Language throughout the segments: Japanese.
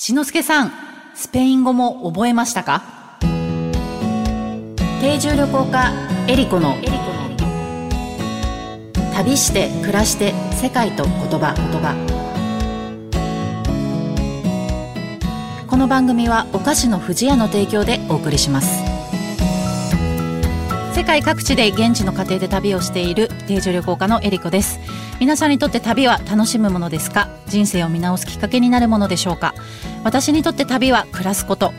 しのすけさん、スペイン語も覚えましたか？定住旅行家エリコの。旅して暮らして世界と言葉。言葉この番組はお菓子の不二家の提供でお送りします。世界各地で現地の家庭で旅をしている定住旅行家のエリコです。皆さんにとって旅は楽しむものですか？人生を見直すきっかけになるものでしょうか？私にとって旅は暮らすこと。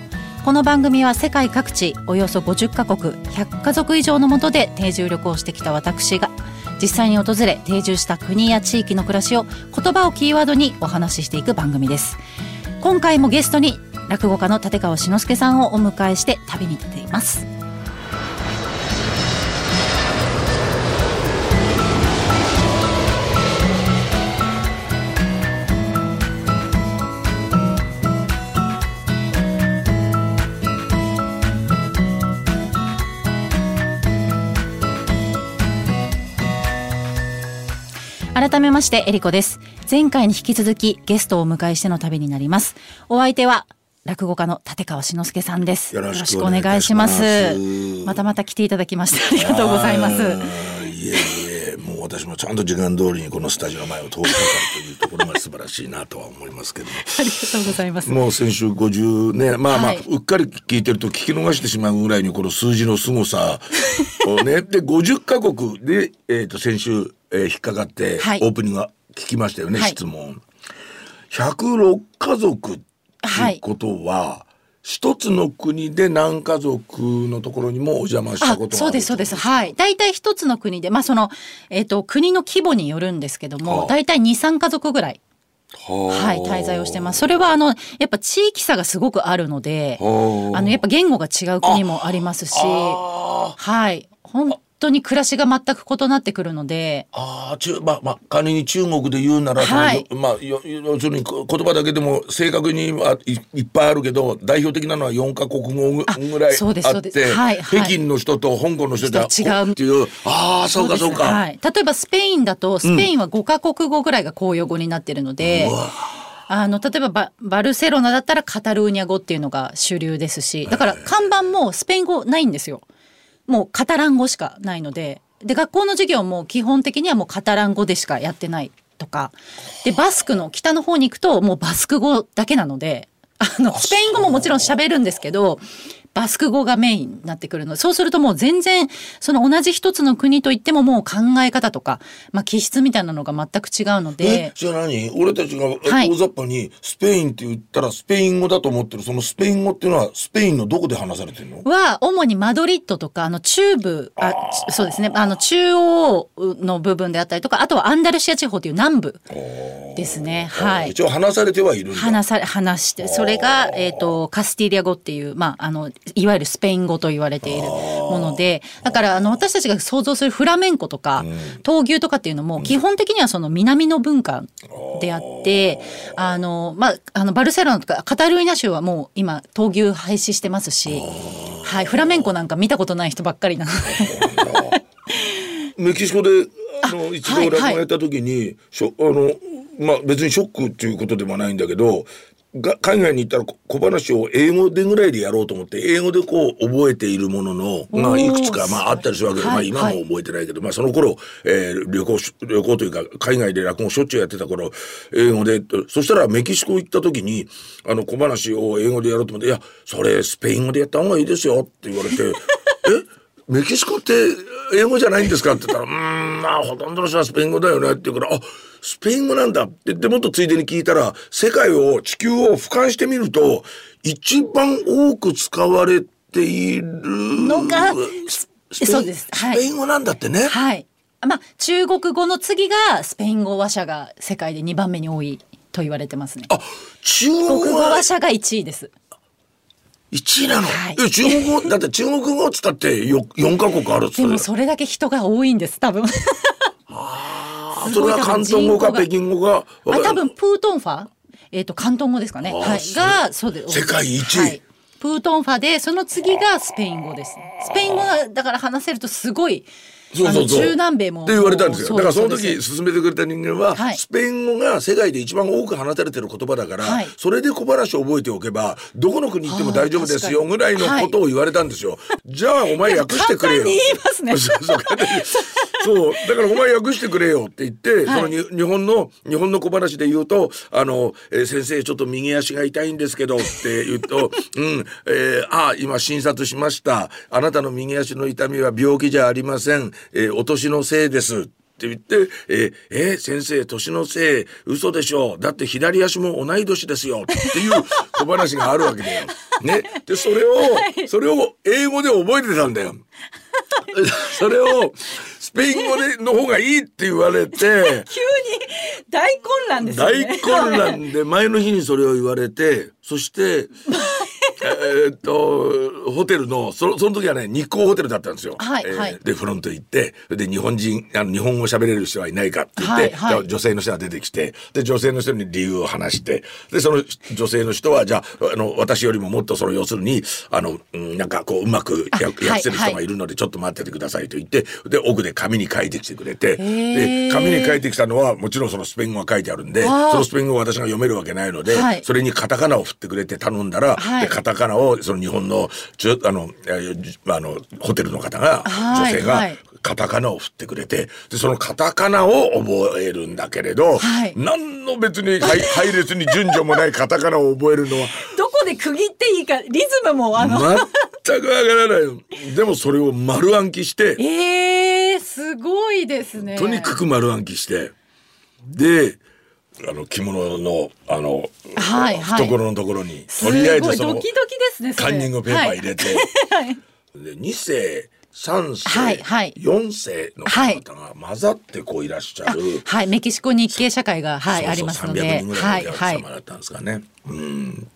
この番組は世界各地およそ50カ国100家族以上のもとで定住旅行してきた私が実際に訪れ定住した国や地域の暮らしを言葉をキーワードにお話ししていく番組です。今回もゲストに落語家の立川志の輔さんをお迎えして旅に出ています。改めましてエリコです。前回に引き続きゲストをお迎えしての旅になります。お相手は落語家の立川志の輔さんです。よろしくお願いします。またまた来ていただきましてありがとうございます。いえいえもう私もちゃんと時間通りにこのスタジオの前を通りかかるというところが素晴らしいなとは思いますけどありがとうございます。もう先週50ねまあまあ、はい。うっかり聞いてると聞き逃してしまうぐらいにこの数字の凄さをね。で50カ国で、えー、と先週、えー引っかかってはい。オープニングが聞きましたよね、はい。質問。106家族ってことは、一つの国で何家族のところにもお邪魔したあことがあるそうですそうです。はい。大体一つの国でまあそのえっ、と国の規模によるんですけどはあも大体二三家族ぐらい。ははい滞在をしてます。それはあのやっぱ地域差がすごくあるのではあ。のやっぱ言語が違う国もありますし。あはい。本当に暮らしが全く異なってくるので。あー中まあまあ仮に中国で言うなら、はい。まあよ要するにこ言葉だけでも正確にはいいっぱいあるけど代表的なのは4カ国語ぐらいそうですそうです。あって、北京の人と香港の人と人違うっていう。ああそうかそうか、はい、例えばスペインだとスペインは5カ国語ぐらいが公用語になってるので、うわ。あの例えばババルセロナだったらカタルーニャ語っていうのが主流ですしだから看板もスペイン語ないんですよ。もうカタラン語しかないのでで学校の授業も基本的にはもうカタラン語でしかやってないとか。でバスクの北の方に行くともうバスク語だけなのであのスペイン語ももちろん喋るんですけどバスク語がメインになってくるの。でそうするともう全然その同じ一つの国といってももう考え方とか、まあ、気質みたいなのが全く違うのえで。じゃあ何？俺たちがはい。大雑把にスペインって言ったらスペイン語だと思ってる。そのスペイン語っていうのはスペインのどこで話されてるの？は主にマドリッドとかあの中部あちそうですね。あの中央の部分であったりとかあとはアンダルシア地方という南部ですね。はい。一応話されてはいる話さ話してそれが、えー、とカスティリア語っていう、まあ、あのいわゆるスペイン語と言われているものでだからあの私たちが想像するフラメンコとか闘牛とかっていうのも基本的にはその南の文化であってあの、まあ、あのバルセロナとかカタルーニャ州はもう今闘牛廃止してますし、はい、フラメンコなんか見たことない人ばっかりなので。メキシコであの一はい度落語やった時に、しょあのまあ別にショックっていうことでもないんだけどが海外に行ったらこ小話を英語でぐらいでやろうと思って英語でこう覚えているもののまあいくつかまああったりするわけで、まあはい。今も覚えてないけど、まあその頃、えー旅行し旅行というか海外で落語しょっちゅうやってた頃英語でそしたらメキシコ行った時にあの小話を英語でやろうと思って「いやそれスペイン語でやった方がいいですよ」って言われて「え？メキシコって英語じゃないんですか？って言ったら、うーん、まあ、ほとんどの人はスペイン語だよねって言うから、あ、スペイン語なんだって言って、もっとついでに聞いたら、世界を、地球を俯瞰してみると、一番多く使われているのがススペインそうですはいスペイン語なんだってね。はい。まあ中国語の次がスペイン語話者が世界で2番目に多いと言われてますね。あ、中国国語話者が1位です。1位なの、はいえ、中国語、だって中国語っつったってよ4カ国あるっつってでもそれだけ人が多いんです多分。あすごいそれは広東語か北京語が。あ多分プートンファえっ、と広東語ですかね。あはい。がそうです。世界一位はい。プートンファでその次がスペイン語です。スペイン語がだから話せるとすごいそうそうそう中南米もって言われたんですよ。だからその時進めてくれた人間は、はいスペイン語が世界で一番多く話されてる言葉だから、はいそれで小話を覚えておけばどこの国行っても大丈夫ですよぐらいのことを言われたんですよ。じゃあお前訳してくれよ。簡単に言いますね そうそう そう。だからお前訳してくれよって言って、そのに日本の日本の小話で言うとあの、えー先生ちょっと右足が痛いんですけどって言うと うん、えー、あ今診察しました。あなたの右足の痛みは病気じゃありません、えーお年のせいですって言って、えーえー先生年のせい嘘でしょう。だって左足も同い年ですよっていう 小話があるわけだよ。ね、でそれを、それを英語で覚えてたんだよ。それをスペイン語での方がいいって言われて 急に大混乱ですよね。大混乱で前の日にそれを言われてそしてえーっとホテルのそのその時はね日光ホテルだったんですよ。えーはい。はいでフロント行ってで日本人あの日本語喋れる人はいないかって言って、はい。はいで女性の人が出てきてで女性の人に理由を話してでその女性の人はじゃああの私よりももっとその要するにあの、うんなんかこううまくやってるはい人がいるのでちょっと待っててくださいと言ってで奥で紙に書いてきてくれてー。で紙に書いてきたのはもちろんそのスペイン語が書いてあるんでそのスペイン語を私が読めるわけないので、はい。それにカタカナを振ってくれて頼んだら、はい。でカタカナをその日本のあのえーあのホテルの方が、はい女性が、はい。カタカナを振ってくれてでそのカタカナを覚えるんだけれど、はい。何の別に配 配列に順序もないカタカナを覚えるのは。どこで区切っていいかリズムもあの、全くわからないよ。でもそれを丸暗記してえー、すごいですね。とにかく丸暗記してであの着物のあの、はいはい。懐のところにすとりあえずそのドキドキですねカンニングペーパー入れて、はい。で2世3世、はいはい。4世の方が混ざってこういらっしゃある、はい。メキシコ日系社会がはいそうそうありますの300で人ぐらはいいのお客はい様だったんですかね。うん。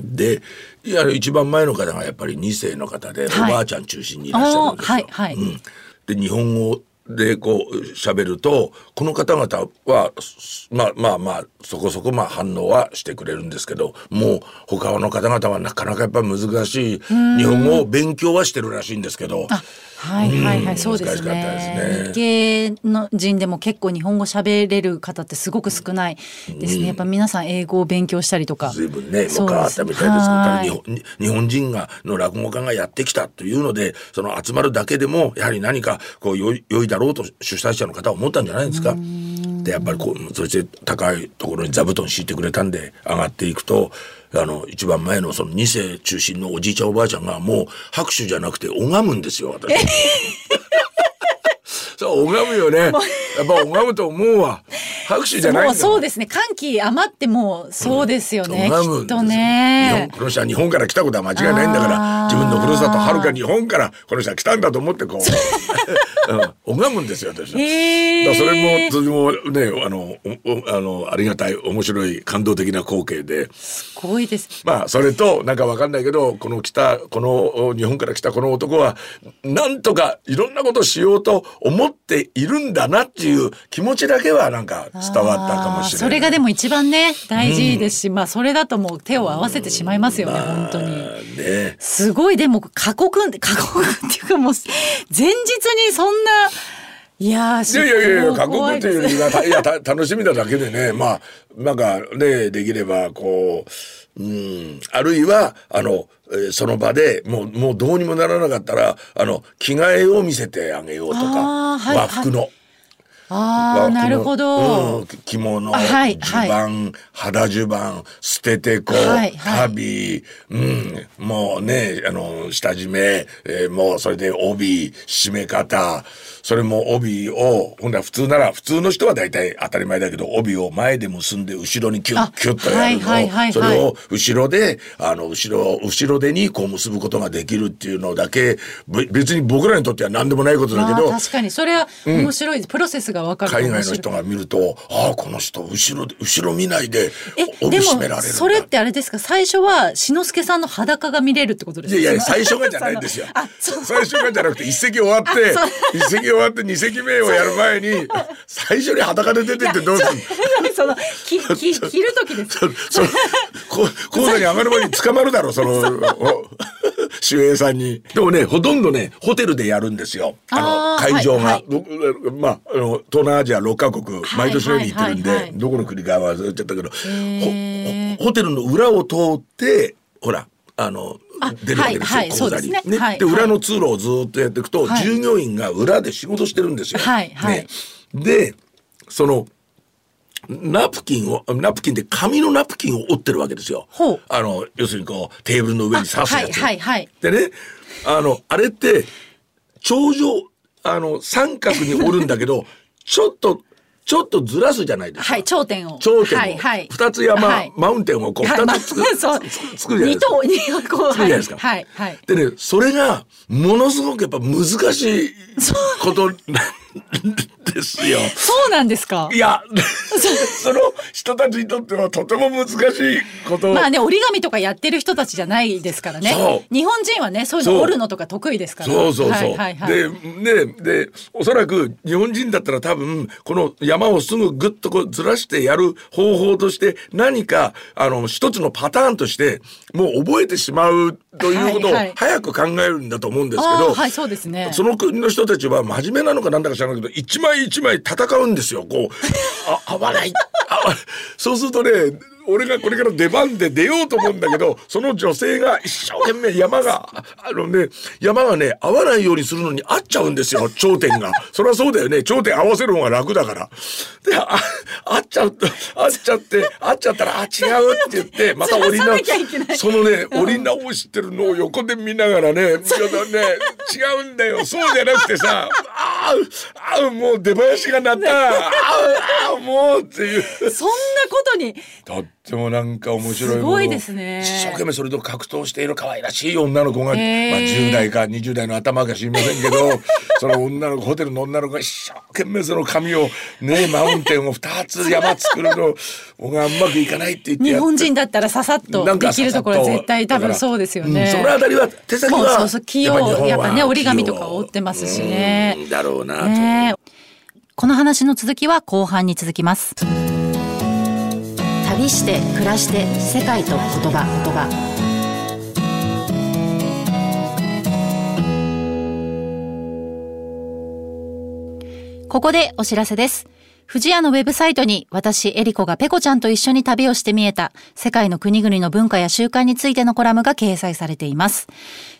でいや一番前の方がやっぱり2世の方で、はい。おばあちゃん中心にいらっしゃるんですよ。はいはい。うん、で日本語でこう喋るとこの方々はすまあまあまあそこそこまあ反応はしてくれるんですけどもう他の方々はなかなかやっぱ難しい日本語を勉強はしてるらしいんですけど。あはいはいはい、うんそうですねね。日系の人でも結構日本語喋れる方ってすごく少ないですね。やっぱ皆さん英語を勉強したりとか。随分ね、もそうう変わったみたいですけど、日本に日本人がの落語家がやってきたというので、その集まるだけでもやはり何かこう良い良いだろうと主催者の方は思ったんじゃないですか。でやっぱりこうそして高いところに座布団敷いてくれたんで上がっていくと。あの一番前のその2世中心のおじいちゃんおばあちゃんがもう拍手じゃなくて拝むんですよ私。そう拝むよね。やっぱ拝むと思うわ。拍手じゃないももうんそうですね。歓喜余ってもそうですよね。拝むんきっとね。日本この人は日本から来たことは間違いないんだから自分のふるさとはるか日本からこの人は来たんだと思ってこう、うん、拝むんですよ私は。へーだそれもとてもねあのあのありがたい面白い感動的な光景ですごいです。まあそれとなんかわかんないけどこの来たこのお日本から来たこの男はなんとかいろんなことしようと思っているんだなっていう気持ちだけはなんか伝わったかもしれない。それがでも一番ね大事ですし、まあそれだともう手を合わせてしまいますよね、本当に。まあねすごいでも過酷過酷っていうかもう前日にそんないやーいやいやいや過酷というよりは、たいや、た 楽しみなだけでね、まあ、なんかね、できれば、こう、うん、あるいは、あの、えーその場でもう、もうどうにもならなかったら、あの、着替えを見せてあげようとか、和服の。ああなるほど、うん着物、あはい襦袢、肌襦袢、捨ててこ、はいはい。旅、うん、もうね、あの、下締め、えーもうそれで帯、締め方、それも帯を、ほんなら普通なら、普通の人は大体当たり前だけど、帯を前で結んで後ろにキュッあキュッとやるの、それを後ろで、あの、後ろ、後ろ手にこう結ぶことができるっていうのだけ、べ別に僕らにとっては何でもないことだけど、確かにそれは面白いです、プロセスが分かると海外の人が見ると、ああ、この人、後ろで、後ろ見ないで、え帯で締められるそれってあれですか？最初は志の輔さんの裸が見れるってことですかいやいや、最初がじゃないんですよ。最初がじゃなくて、一席終わってあ、一席終わって二席目をやる前に、最初に裸で出てってどうするの？そのき き着る時ですそそこ講座に上がる前に捕まるだろうその お締守衛さんに。でもね、ほとんどね、ホテルでやるんですよ。あの、会場が。はいはい、まあ、あの、東南アジア6カ国、毎年のように行ってるんで、どこの国かは忘れちゃったけど、ホテルの裏を通って、ほら、あの、出るわけですよ、はい、に。ねね、はい、で、裏の通路をずっとやっていくと、従業員が裏で仕事してるんですよ。はいはい、で、その、ナプキンを、ナプキンで紙のナプキンを折ってるわけですよ。あの、要するにこう、テーブルの上に刺すやつ。はいはいはい、でね、あの、あれって、頂上、あの、三角に折るんだけど、ちょっとちょっとずらすじゃないですか。はい、頂点を。頂点を。はい、はい。二つ山、はい、マウンテンをこう二つ作る、そう作るじゃないですか。二頭、二じゃないですか。はい、はい。でね、それが、ものすごくやっぱ難しいことですよ。そうなんですか？いや、その人たちにとってはとても難しいことまあね、折り紙とかやってる人たちじゃないですからね。日本人はね、そういうの折るのとか得意ですから。そうそうそう。はいはいはい、で、ね、で、おそらく日本人だったら多分、この山をすぐぐっとこうずらしてやる方法として何か、あの、一つのパターンとして、もう覚えてしまうということを早く考えるんだと思うんですけど、はいはい、そうですね。その国の人たちは真面目なのかなんだか知らないけど、一枚一枚戦うんですよ。こう、あ、合わない。そうするとね、俺がこれから出番で出ようと思うんだけど、その女性が一生懸命山が、あのね、山がね、合わないようにするのに合っちゃうんですよ、頂点が。そりゃそうだよね、頂点合わせる方が楽だから。で、あ、合っちゃうと、合っちゃって、合っちゃったら、あ、違うって言って、また折り直し、そのね、折り直してるのを横で見ながらね、ね、違うんだよ、そうじゃなくてさ、ああ、もう出囃子が鳴った、ああ、もうっていう。そんなことに。とってもなんか面白いすごいですね。一生懸命それと格闘している可愛らしい女の子が、まあ、10代か20代の頭か知りませんけど その女の子ホテルの女の子が一生懸命その髪をねマウンテンを2つ山作るのがうまくいかないって言って日本人だったらささっとできるところ絶対多分そうですよね、うん、そのあたりは手先はそうそう器用やっぱね折り紙とか折ってますしね。だろうなと、ね、この話の続きは後半に続きます。旅して暮らして世界と言葉言葉ここでお知らせです。富士屋のウェブサイトに私、エリコがペコちゃんと一緒に旅をして見えた世界の国々の文化や習慣についてのコラムが掲載されています。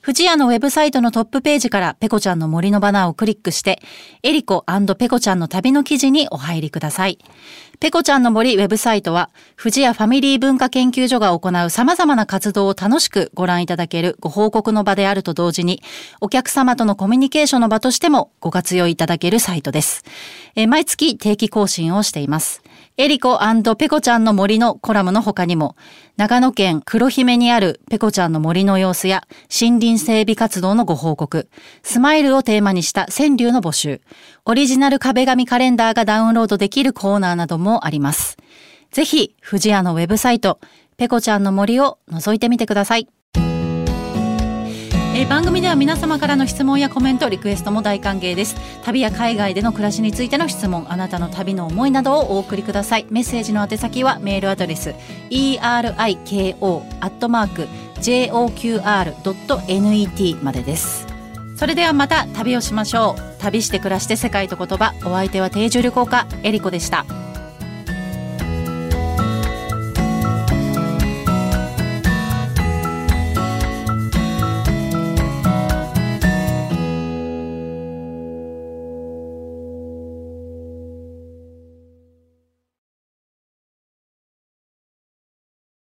富士屋のウェブサイトのトップページからペコちゃんの森のバナーをクリックして、エリコペコちゃんの旅の記事にお入りください。ペコちゃんの森ウェブサイトは、富士屋ファミリー文化研究所が行う様々な活動を楽しくご覧いただけるご報告の場であると同時に、お客様とのコミュニケーションの場としてもご活用いただけるサイトです。え毎月定期更新をしています。エリコペコちゃんの森のコラムの他にも、長野県黒姫にあるペコちゃんの森の様子や森林整備活動のご報告、スマイルをテーマにした川柳の募集、オリジナル壁紙カレンダーがダウンロードできるコーナーなどもあります。ぜひ、富士屋のウェブサイト、ペコちゃんの森を覗いてみてください。え、番組では皆様からの質問やコメントリクエストも大歓迎です。旅や海外での暮らしについての質問あなたの旅の思いなどをお送りください。メッセージの宛先はメールアドレス eriko.joqr.net までです。それではまた旅をしましょう。旅して暮らして世界と言葉。お相手は定住旅行家エリコでした。